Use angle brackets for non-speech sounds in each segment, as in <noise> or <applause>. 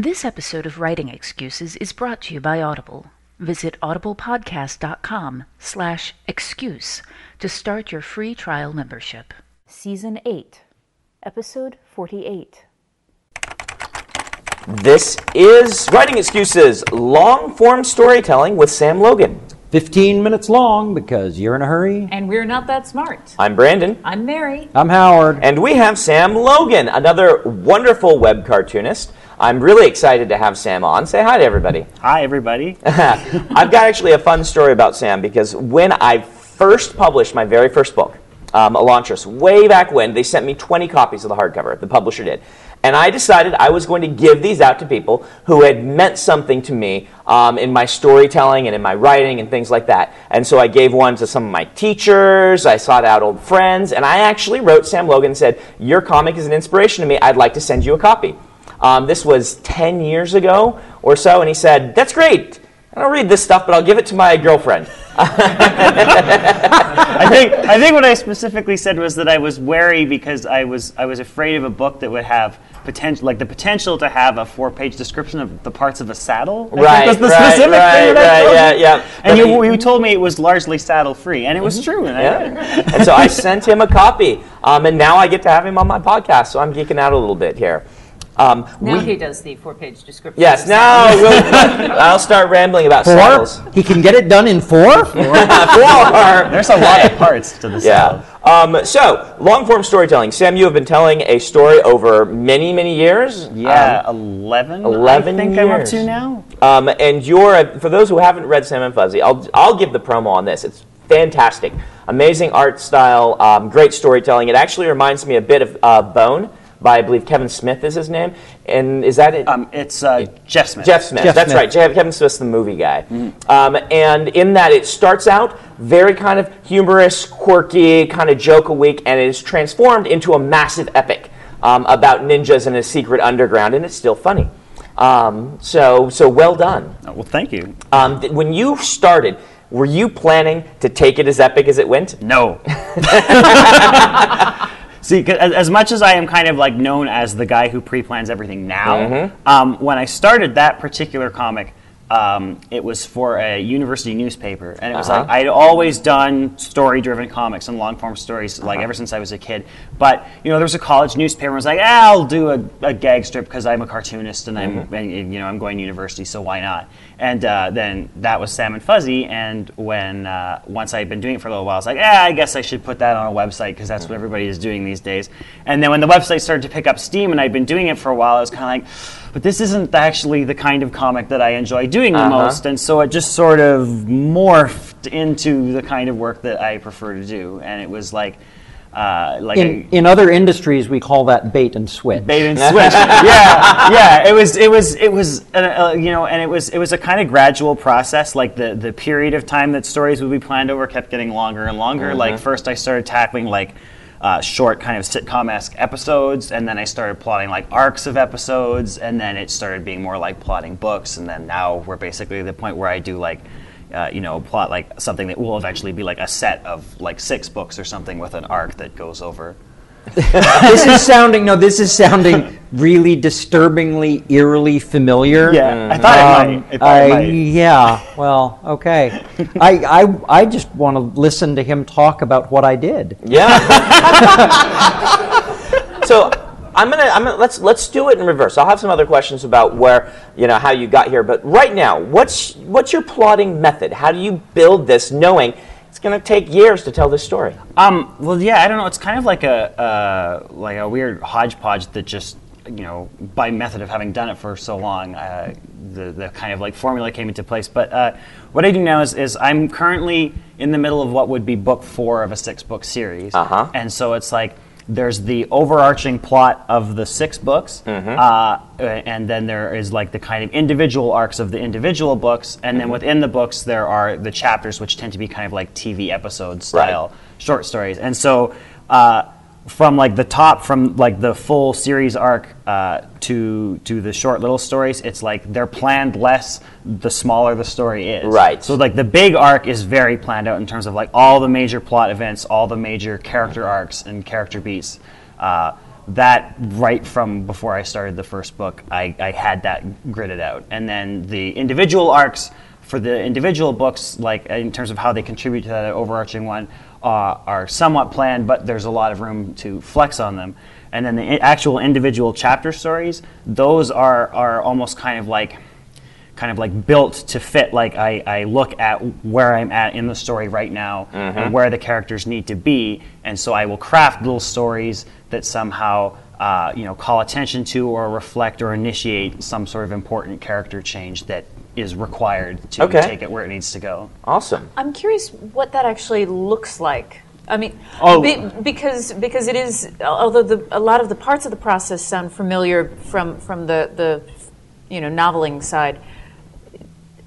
This episode of Writing Excuses is brought to you by Audible. Visit audiblepodcast.com slash excuse to start your free trial membership. Season 8, Episode 48. This is Writing Excuses, long form storytelling with Sam Logan. 15 minutes long because you're in a hurry. And we're not that smart. I'm Brandon, I'm Mary. I'm Howard. and we have Sam Logan, another wonderful web cartoonist. I'm really excited to have Sam on. Say hi to everybody. Hi, everybody. <laughs> I've got actually a fun story about Sam because when I first published my very first book, um, Elantris, way back when, they sent me 20 copies of the hardcover, the publisher did. And I decided I was going to give these out to people who had meant something to me um, in my storytelling and in my writing and things like that. And so I gave one to some of my teachers, I sought out old friends, and I actually wrote Sam Logan and said, Your comic is an inspiration to me, I'd like to send you a copy. Um, this was 10 years ago or so, and he said, That's great. I don't read this stuff, but I'll give it to my girlfriend. <laughs> I think I think what I specifically said was that I was wary because I was I was afraid of a book that would have potential like the potential to have a four page description of the parts of a saddle. I Right, was the right, specific right, thing that I right, told yeah, yeah. And But you, he- you told me it was largely saddle free, and it was true. And I. Yeah. and so I sent him a copy, um, and now I get to have him on my podcast. So I'm geeking out a little bit here. Um, Now we- he does the four page description. yes, now we'll, <laughs> I'll start rambling about Four? saddles. He can get it done in four? <laughs> Four. There's a lot of parts to this. Yeah. Um, so, long form storytelling. Sam, you have been telling a story over many, many years. Yeah, eleven. 11 I think I'm up years. to now. Um, and you're, for those who haven't read Sam and Fuzzy, I'll, I'll give the promo on this. It's fantastic. Amazing art style, um, great storytelling. It actually reminds me a bit of uh, Bone by, I believe, Kevin Smith is his name. And is that it? Um, it's uh, Jeff Smith. Jeff Smith. Jeff That's Smith. right. Jeff, Kevin Smith's the movie guy. Um, and in that, it starts out very kind of humorous, quirky, kind of joke a week, and it is transformed into a massive epic um, about ninjas and a secret underground, and it's still funny. Um, so, so well done. Oh, well, thank you. Um, th- when you started, were you planning to take it as epic as it went? No. <laughs> <laughs> See, as, as much as I am kind of like known as the guy who pre-plans everything now, Mm-hmm. um, when I started that particular comic, um, it was for a university newspaper, and it was Uh-huh. like I'd always done story-driven comics and long-form stories, like Uh-huh. ever since I was a kid. But you know, there was a college newspaper. and I was like, ah, I'll do a, a gag strip because I'm a cartoonist and I'm, Mm-hmm. and, you know, I'm going to university, so why not? And uh, then that was Sam and Fuzzy. And when uh, once I had been doing it for a little while, I was like, ah, I guess I should put that on a website because that's what everybody is doing these days. And then when the website started to pick up steam and I'd been doing it for a while, I was kind of like, but this isn't actually the kind of comic that I enjoy doing the Uh-huh. most. And so it just sort of morphed into the kind of work that I prefer to do. And it was like, uh, like In, a, in other industries, we call that bait and switch. bait and <laughs> switch. yeah, yeah. It was, it was, it was, uh, uh, you know, and it was, it was a kind of gradual process. Like the the period of time that stories would be planned over kept getting longer and longer. Like first, I started tackling like. Uh, short kind of sitcom-esque episodes and then i started plotting like arcs of episodes and then it started being more like plotting books and then now we're basically at the point where i do like uh, you know plot like something that will eventually be like a set of like six books or something with an arc that goes over <laughs> this is sounding, no, this is sounding really disturbingly, eerily familiar. yeah i thought it Um, might I thought it might. yeah, well, okay. <laughs> I, I, I just want to listen to him talk about what I did. Yeah. <laughs> so I'm gonna, I'm gonna let's let's do it in reverse. I'll have some other questions about where you know how you got here, but right now, what's what's your plotting method? How do you build this, knowing it's gonna take years to tell this story? Um, well, yeah, I don't know. It's kind of like a uh, like a weird hodgepodge that just you know by method of having done it for so long, uh, the the kind of like formula came into place. But uh, what I do now is is I'm currently in the middle of what would be book four of a six book series, Uh-huh. and so it's like. There's the overarching plot of the six books, uh, and then there is like the kind of individual arcs of the individual books, and then within the books there are the chapters, which tend to be kind of like TV episode style short stories. And so, uh, from like the top, from like the full series arc uh, to to the short little stories, it's like they're planned less the smaller the story is. Right. So like the big arc is very planned out in terms of like all the major plot events, all the major character arcs and character beats. Uh, that right from before I started the first book, I, I had that gridded out. And then the individual arcs for the individual books, like in terms of how they contribute to that overarching one, are somewhat planned, but there's a lot of room to flex on them. And then the i- actual individual chapter stories, those are, are almost kind of like kind of like built to fit like I, I look at where i'm at in the story right now and where the characters need to be and so i will craft little stories that somehow uh, you know call attention to or reflect or initiate some sort of important character change that is required to Okay. take it where it needs to go Awesome. I'm curious what that actually looks like. I mean, Oh. be, because because it is although the, a lot of the parts of the process sound familiar from from the the you know noveling side.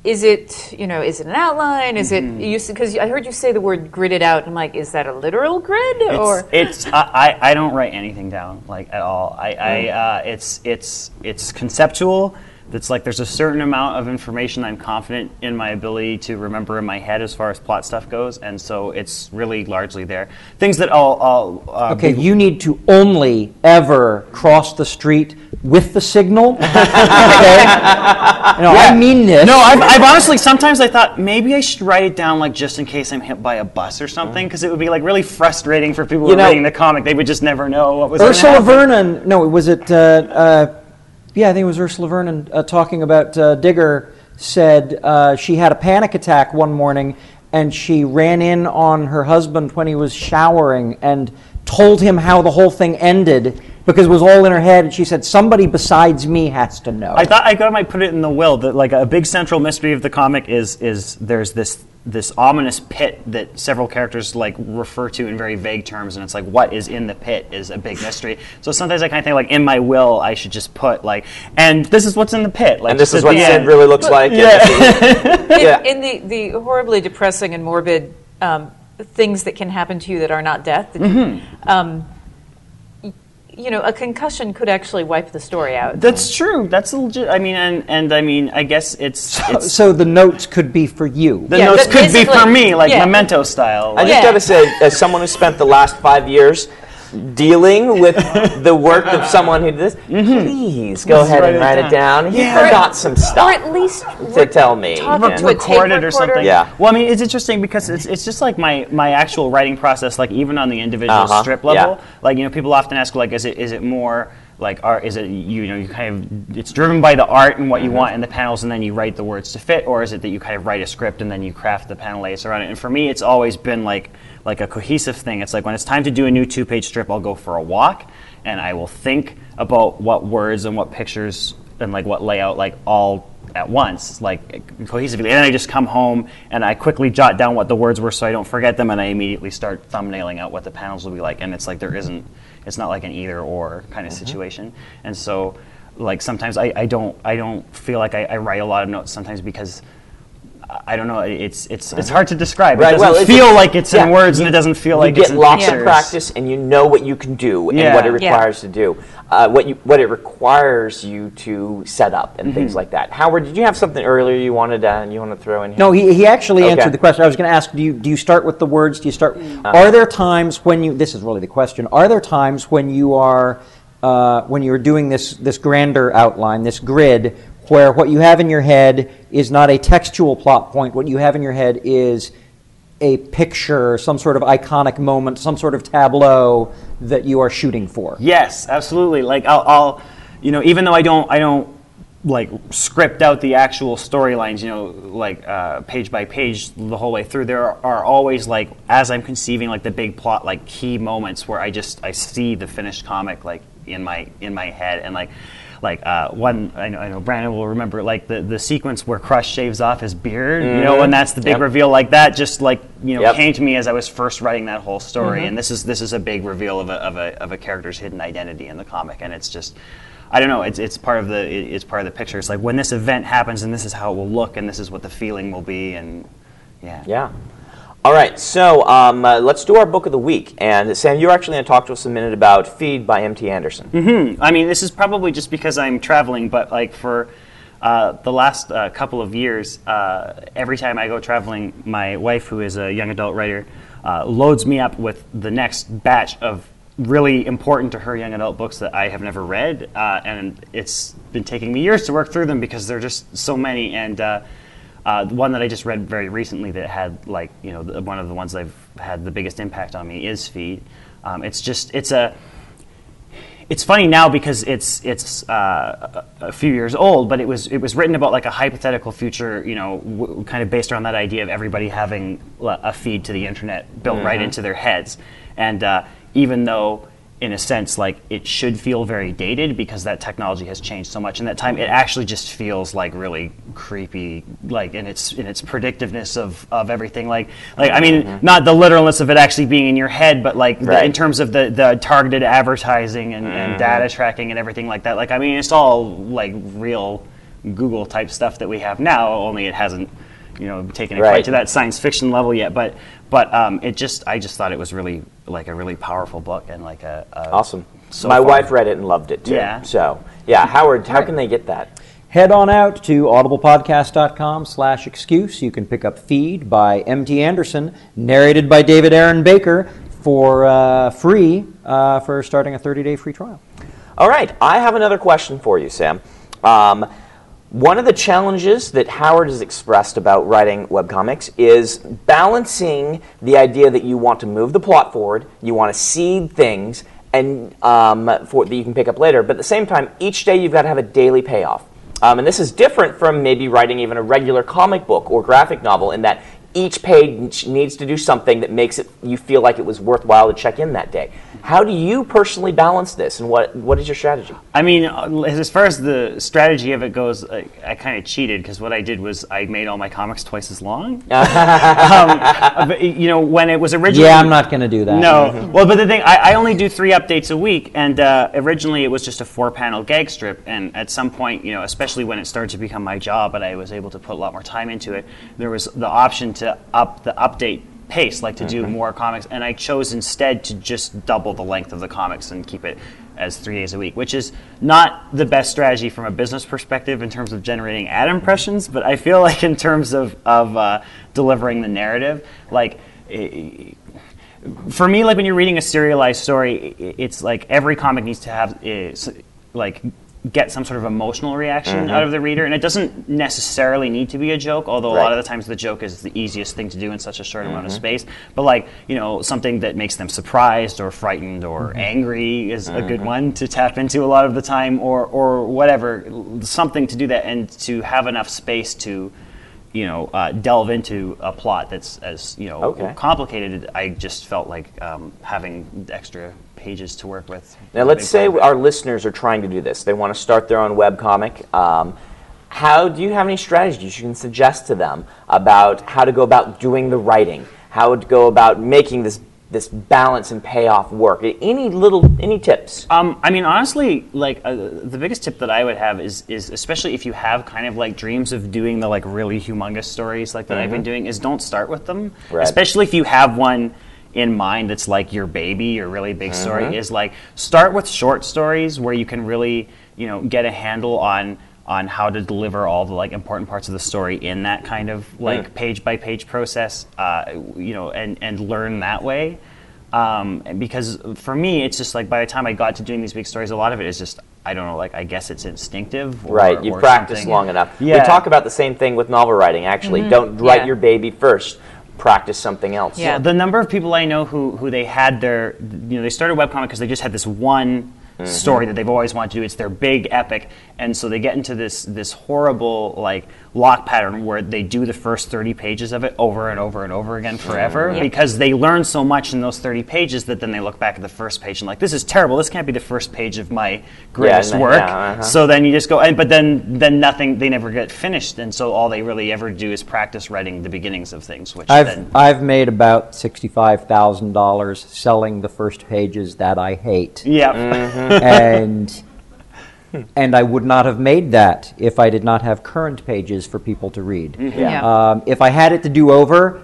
Is it you know is it an outline? Is Mm-hmm. it you because I heard you say the word gridded out. I'm like, is that a literal grid or? it's, it's I, I I don't write anything down like at all. I, I uh, it's it's it's conceptual. It's like there's a certain amount of information I'm confident in my ability to remember in my head as far as plot stuff goes, and so it's really largely there. Things that I'll, I'll uh, Okay, be- you need to only ever cross the street with the signal. <laughs> okay? No, I mean this. No, I've, I've honestly sometimes I thought maybe I should write it down like just in case I'm hit by a bus or something because it would be like really frustrating for people who You are know- reading the comic. They would just never know what was. Ursula. Vernon. No, was it? Uh, uh, yeah, I think it was Ursula Vernon uh, talking about uh, Digger. Said uh, she had a panic attack one morning, and she ran in on her husband when he was showering and told him how the whole thing ended because it was all in her head. And she said, "Somebody besides me has to know." I thought I might put it in the will that like a big central mystery of the comic is is there's this this ominous pit that several characters like refer to in very vague terms, and it's like what is in the pit is a big mystery. So sometimes I kind of think like in my will I should just put like, and this is what's in the pit. Like And this is at what the Sid end. really looks like. and this <laughs> is- in, Yeah. in the, the horribly depressing and morbid um, things that can happen to you that are not death, that you- um, y- you know, a concussion could actually wipe the story out. That's true. That's a legit. I mean, and and I mean, I guess it's it's so the notes could be for you. the Yeah, notes could be for me, like yeah. memento style. I just Yeah. gotta say, as someone who spent the last five years dealing with the work of <laughs> someone who did this, please go ahead and write it down. He Yeah. forgot some stuff. or at least to tell me. talk Yeah. to a tape record it or recorder. something. Yeah. Well, I mean, it's interesting because it's, it's just like my, my actual writing process, like even on the individual Uh-huh, strip level. yeah. Like you know, people often ask like, is it is it more like art? Is it you know you kind of it's driven by the art and what Mm-hmm. you want in the panels, and then you write the words to fit, or is it that you kind of write a script and then you craft the panel layouts around it? And for me, it's always been like like a cohesive thing. It's like when it's time to do a new two page strip, I'll go for a walk and I will think about what words and what pictures and like what layout like all at once, like cohesively. And then I just come home and I quickly jot down what the words were so I don't forget them, and I immediately start thumbnailing out what the panels will be like. And it's like there isn't, it's not like an either or kind of mm-hmm. situation. And so, like sometimes I, I don't I don't feel like I, I write a lot of notes sometimes because. I don't know. It's it's it's hard to describe. Right, It doesn't well, it's- feel like it's yeah, in words, and it doesn't feel you like get it's in lots pictures. of practice and you know what you can do and Yeah. what it Yeah. requires to do uh, what you what it requires you to set up and Mm-hmm. things like that howard did you have something earlier you wanted uh, you want to throw in here No, he, he actually Okay. answered the question. I was going to ask, do you, do you start with the words? Do you start? Are there times when you? This is really the question. Are there times when you are uh, when you're doing this this grander outline, this grid, where what you have in your head is not a textual plot point. What you have in your head is a picture, some sort of iconic moment, some sort of tableau that you are shooting for. Yes, absolutely. Like I'll, I'll, you know, even though I don't, I don't like script out the actual storylines, you know, like uh, page by page the whole way through. There are, are always like as I'm conceiving like the big plot, like key moments where I just I see the finished comic like in my in my head and like. Like uh, one, I know, I know Brandon will remember, like the, the sequence where Crush shaves off his beard, you know, and that's the big Yep. reveal. Like that, just like you know, Yep. came to me as I was first writing that whole story, and this is this is a big reveal of a, of a of a character's hidden identity in the comic, and it's just. I don't know. It's, it's part of the it's part of the picture. It's like when this event happens, and this is how it will look, and this is what the feeling will be, and yeah. yeah all right so um, uh, let's do our book of the week and sam you're actually going to talk to us a minute about feed by mt anderson Mm-hmm. I mean, this is probably just because I'm traveling, but like for uh, the last uh, couple of years, uh, every time I go traveling, my wife, who is a young adult writer, uh, loads me up with the next batch of really important to her young adult books that I have never read, uh, and it's been taking me years to work through them because there are just so many. And uh, the one that I just read very recently that had like you know the, one of the ones that have had the biggest impact on me is Feed. Um, it's just it's a it's funny now because it's it's uh, a, few years old, but it was it was written about like a hypothetical future, you know, w- kind of based around that idea of everybody having a feed to the internet built right into their heads, and uh, even though in a sense like it should feel very dated because that technology has changed so much in that time it actually just feels like really creepy like in its in its predictiveness of, of everything like like i mean mm-hmm. not the literalness of it actually being in your head but like right. the, in terms of the the targeted advertising and, mm-hmm. and data tracking and everything like that like i mean it's all like real google type stuff that we have now only it hasn't you know taken it right. quite to that science fiction level yet but but um, it just I just thought it was really like a really powerful book and like a, a awesome. So My far. wife read it and loved it too. Yeah. So yeah, Howard, how can they get that? Head on out to audiblepodcast.com slash excuse. You can pick up Feed by M.T. Anderson, narrated by David Aaron Baker, for uh, free uh, for starting a 30-day free trial. All right. I have another question for you, Sam. Um, one of the challenges that Howard has expressed about writing webcomics is balancing the idea that you want to move the plot forward, you want to seed things, and um, for, that you can pick up later. But at the same time, each day you've got to have a daily payoff. Um, and this is different from maybe writing even a regular comic book or graphic novel in that each page needs to do something that makes it you feel like it was worthwhile to check in that day. How do you personally balance this, and what what is your strategy? I mean, as far as the strategy of it goes, I, I kind of cheated because what I did was I made all my comics twice as long. <laughs> um, but, you know, when it was originally yeah, I'm not going to do that. No, mm-hmm. well, but the thing I, I, only do three updates a week, and uh, originally it was just a four panel gag strip, and at some point, you know, especially when it started to become my job, and I was able to put a lot more time into it, there was the option to up the update pace, like to do mm-hmm. more comics, and I chose instead to just double the length of the comics and keep it as three days a week, which is not the best strategy from a business perspective in terms of generating ad impressions, but I feel <laughs> like in terms of, of uh, delivering the narrative, like. It, for me, like when you're reading a serialized story, it's like every comic needs to have is, like get some sort of emotional reaction mm-hmm. out of the reader. And it doesn't necessarily need to be a joke, although right. a lot of the times the joke is the easiest thing to do in such a short mm-hmm. amount of mm-hmm. space. But like, you know, something that makes them surprised or frightened or mm-hmm. angry is a good mm-hmm. one to tap into a lot of the time or or whatever. Something to do that and to have enough space to you know, uh, delve into a plot that's as you know okay. complicated. I just felt like um, having extra pages to work with. Now, let's say our listeners are trying to do this. They want to start their own web comic. Um, how do you have any strategies you can suggest to them about how to go about doing the writing? How to go about making this this balance and payoff work? Any little any tips? Um, I mean, honestly, like uh, the biggest tip that I would have is is especially if you have kind of like dreams of doing the like really humongous stories like that mm-hmm. I've been mm-hmm. doing, is don't start with them. Right. Especially if you have one in mind that's like your baby, your really big story, mm-hmm. is like start with short stories where you can really, you know, get a handle on on how to deliver all the like important parts of the story in that kind of like mm. page by page process, uh, you know, and and learn that way. Um, because for me, it's just like by the time I got to doing these big stories, a lot of it is just I don't know, like I guess it's instinctive. Or, right, you practice long enough. Yeah. We talk about the same thing with novel writing. Actually, mm-hmm. don't write yeah. your baby first practice something else. Yeah, the number of people I know who who they had their you know they started webcomic because they just had this one mm-hmm. story that they've always wanted to do. It's their big epic, and so they get into this this horrible like lock pattern where they do the first 30 pages of it over and over and over again forever yeah. because they learn so much in those 30 pages that then they look back at the first page and like this is terrible this can't be the first page of my greatest yeah, work yeah, uh-huh. so then you just go and but then then nothing they never get finished and so all they really ever do is practice writing the beginnings of things which I've then, I've made about $65,000 selling the first pages that I hate yeah mm-hmm. <laughs> and and I would not have made that if I did not have current pages for people to read. Mm-hmm. Yeah. Um, if I had it to do over,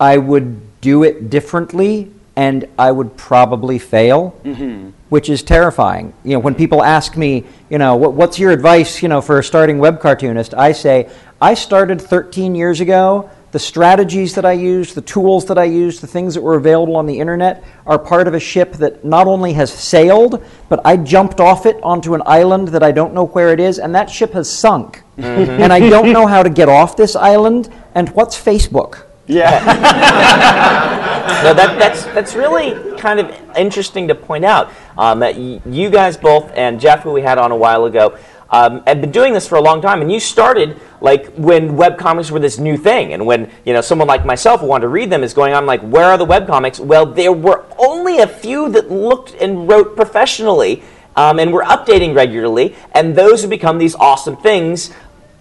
I would do it differently and I would probably fail, mm-hmm. which is terrifying. You know, when people ask me, you know, what, what's your advice, you know, for a starting web cartoonist, I say, I started 13 years ago the strategies that I used, the tools that I used, the things that were available on the internet are part of a ship that not only has sailed, but I jumped off it onto an island that I don't know where it is, and that ship has sunk. and I don't know how to get off this island. And what's Facebook? Yeah. <laughs> no, that, that's that's really kind of interesting to point out. Um, that you guys both and Jeff, who we had on a while ago, um, had been doing this for a long time, and you started like when webcomics were this new thing, and when you know someone like myself who wanted to read them is going on like, where are the webcomics? Well, there were only a few that looked and wrote professionally. Um, and were updating regularly, and those have become these awesome things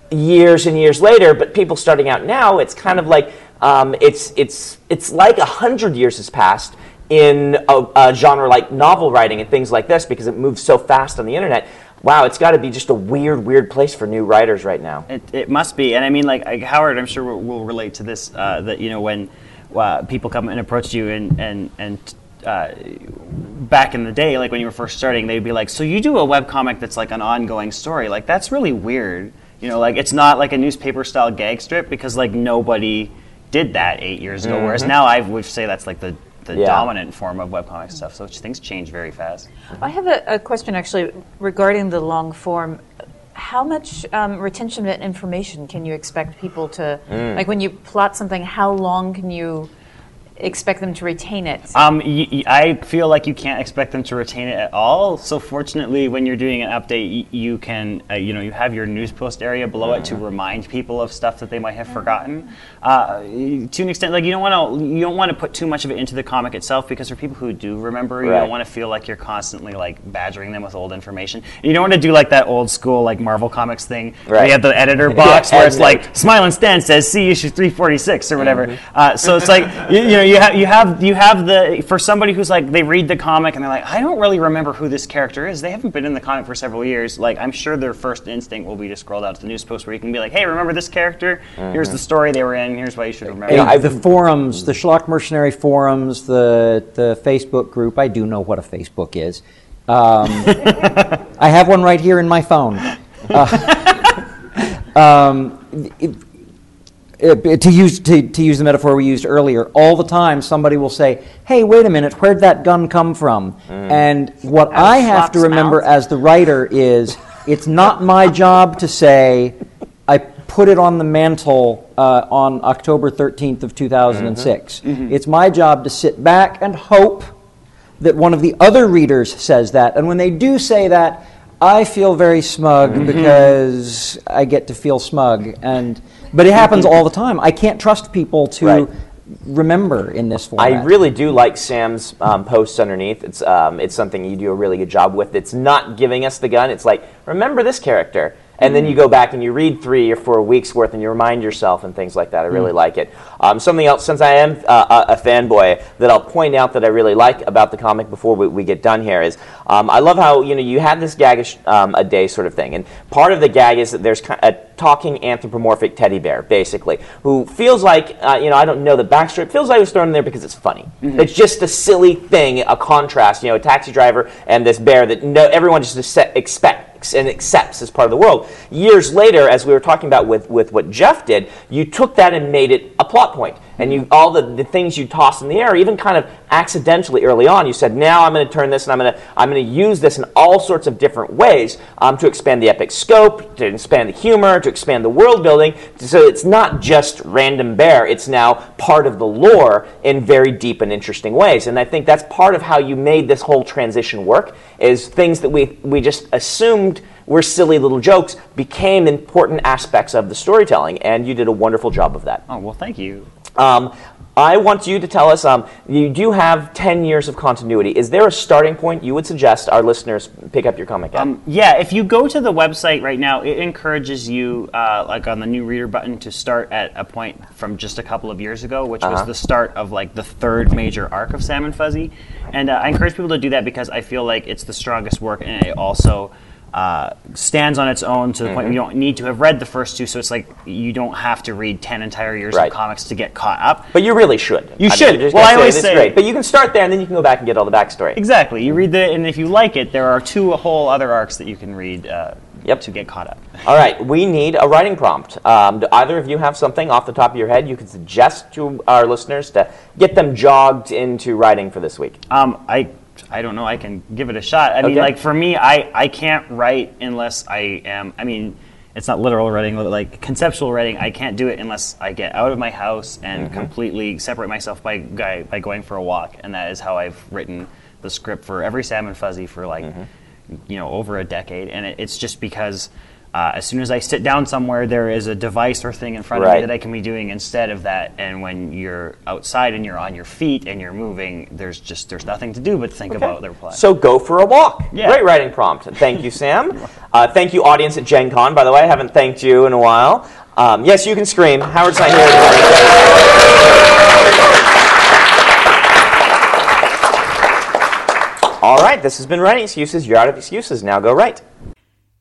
years and years later. But people starting out now, it's kind of like um, it's it's it's like a hundred years has passed in a, a genre like novel writing and things like this because it moves so fast on the internet. Wow, it's got to be just a weird, weird place for new writers right now. It, it must be, and I mean, like, like Howard, I'm sure will, will relate to this. Uh, that you know, when uh, people come and approach you, and and and uh, back in the day, like when you were first starting, they'd be like, "So you do a web comic that's like an ongoing story? Like that's really weird." You know, like it's not like a newspaper style gag strip because like nobody did that eight years ago. Whereas now I would say that's like the the Yeah. dominant form of webcomic stuff. So things change very fast. I have a, a question actually regarding the long form. How much um, retention of information can you expect people to, like when you plot something, how long can you expect them to retain it? Um, y- I feel like you can't expect them to retain it at all. So fortunately, when you're doing an update, y- you can, uh, you know, you have your news post area below it to remind people of stuff that they might have forgotten. Uh, to an extent, like you don't want to, you don't want to put too much of it into the comic itself because for people who do remember, you Right. don't want to feel like you're constantly like badgering them with old information. You don't want to do like that old school like Marvel Comics thing where Right. you have the editor <laughs> box Yeah, where it's like. Smilin' Stan says see issue 346 or whatever. Uh, so it's like <laughs> you, you know you have you have you have the for somebody who's like they read the comic and they're like I don't really remember who this character is. They haven't been in the comic for several years. Like I'm sure their first instinct will be to scroll down to the news post where you can be like, hey, remember this character? Here's the story they were in. Here's why you should remember. You know, the forums, the Schlock Mercenary forums, the the Facebook group. I do know what a Facebook is. Um, <laughs> I have one right here in my phone. Uh, <laughs> um, it- it- Uh, to use to, to use the metaphor we used earlier, all the time somebody will say, "Hey, wait a minute, where'd that gun come from?" And what I have to remember mouth. as the writer is, it's not my job to say, I put it on the mantle uh, on October 13th of 2006. It's my job to sit back and hope that one of the other readers says that. And when they do say that, I feel very smug because I get to feel smug. And but it happens all the time. I can't trust people to Right. remember in this format. I really do like Sam's um, posts underneath. It's um, it's something you do a really good job with. It's not giving us the gun. It's like remember this character, and then you go back and you read three or four weeks worth, and you remind yourself and things like that. I really like it. Um, something else, since I am uh, a fanboy, that I'll point out that I really like about the comic before we, we get done here is um, I love how you know you have this gag um, a day sort of thing, and part of the gag is that there's a talking anthropomorphic teddy bear, basically, who feels like, uh, you know, I don't know the backstory, it feels like it was thrown in there because it's funny. It's just a silly thing, a contrast, you know, a taxi driver and this bear that no, everyone just expects and accepts as part of the world. Years later, as we were talking about with, with what Jeff did, you took that and made it a plot point. And you all the, the things you tossed in the air, even kind of accidentally early on, you said, now I'm going to turn this and I'm going to I'm going to use this in all sorts of different ways um, to expand the epic scope, to expand the humor, to expand the world building. So it's not just random bear; it's now part of the lore in very deep and interesting ways. And I think that's part of how you made this whole transition work. Is things that we we just assumed were silly little jokes became important aspects of the storytelling, and you did a wonderful job of that. oh well, thank you. Um, I want you to tell us. Um, you do have ten years of continuity. Is there a starting point you would suggest our listeners pick up your comic at? Um, yeah, if you go to the website right now, it encourages you, uh, like on the new reader button, to start at a point from just a couple of years ago, which was the start of like the third major arc of Sam and Fuzzy. And uh, I encourage people to do that because I feel like it's the strongest work, and it also uh, stands on its own to the point where you don't need to have read the first two. So it's like you don't have to read ten entire years Right. of comics to get caught up. but you really should. You I mean, should. just Well, I always say- great. But you can start there, and then you can go back and get all the backstory. Exactly. You read the, and if you like it, there are two whole other arcs that you can read uh, Yep. to get caught up. <laughs> All right, we need a writing prompt. Um, do either of you have something off the top of your head you could suggest to our listeners to get them jogged into writing for this week? Um, I I don't know. I can give it a shot. I mean, like for me, I I can't write unless I am. I mean, it's not literal writing, but like conceptual writing. I can't do it unless I get out of my house and mm-hmm. completely separate myself by guy by going for a walk. And that is how I've written the script for every Sam and Fuzzy for like mm-hmm. you know over a decade. And it, it's just because. Uh, as soon as I sit down somewhere, there is a device or thing in front of me that I can be doing instead of that. And when you're outside and you're on your feet and you're moving, there's just there's nothing to do but think about the reply. So go for a walk. Yeah. Great writing prompt. Thank you, Sam. <laughs> uh, thank you, audience at Gen Con. By the way, I haven't thanked you in a while. Um, yes, you can scream. Howard's not here. All right, this has been Writing Excuses. You're out of excuses. Now go write.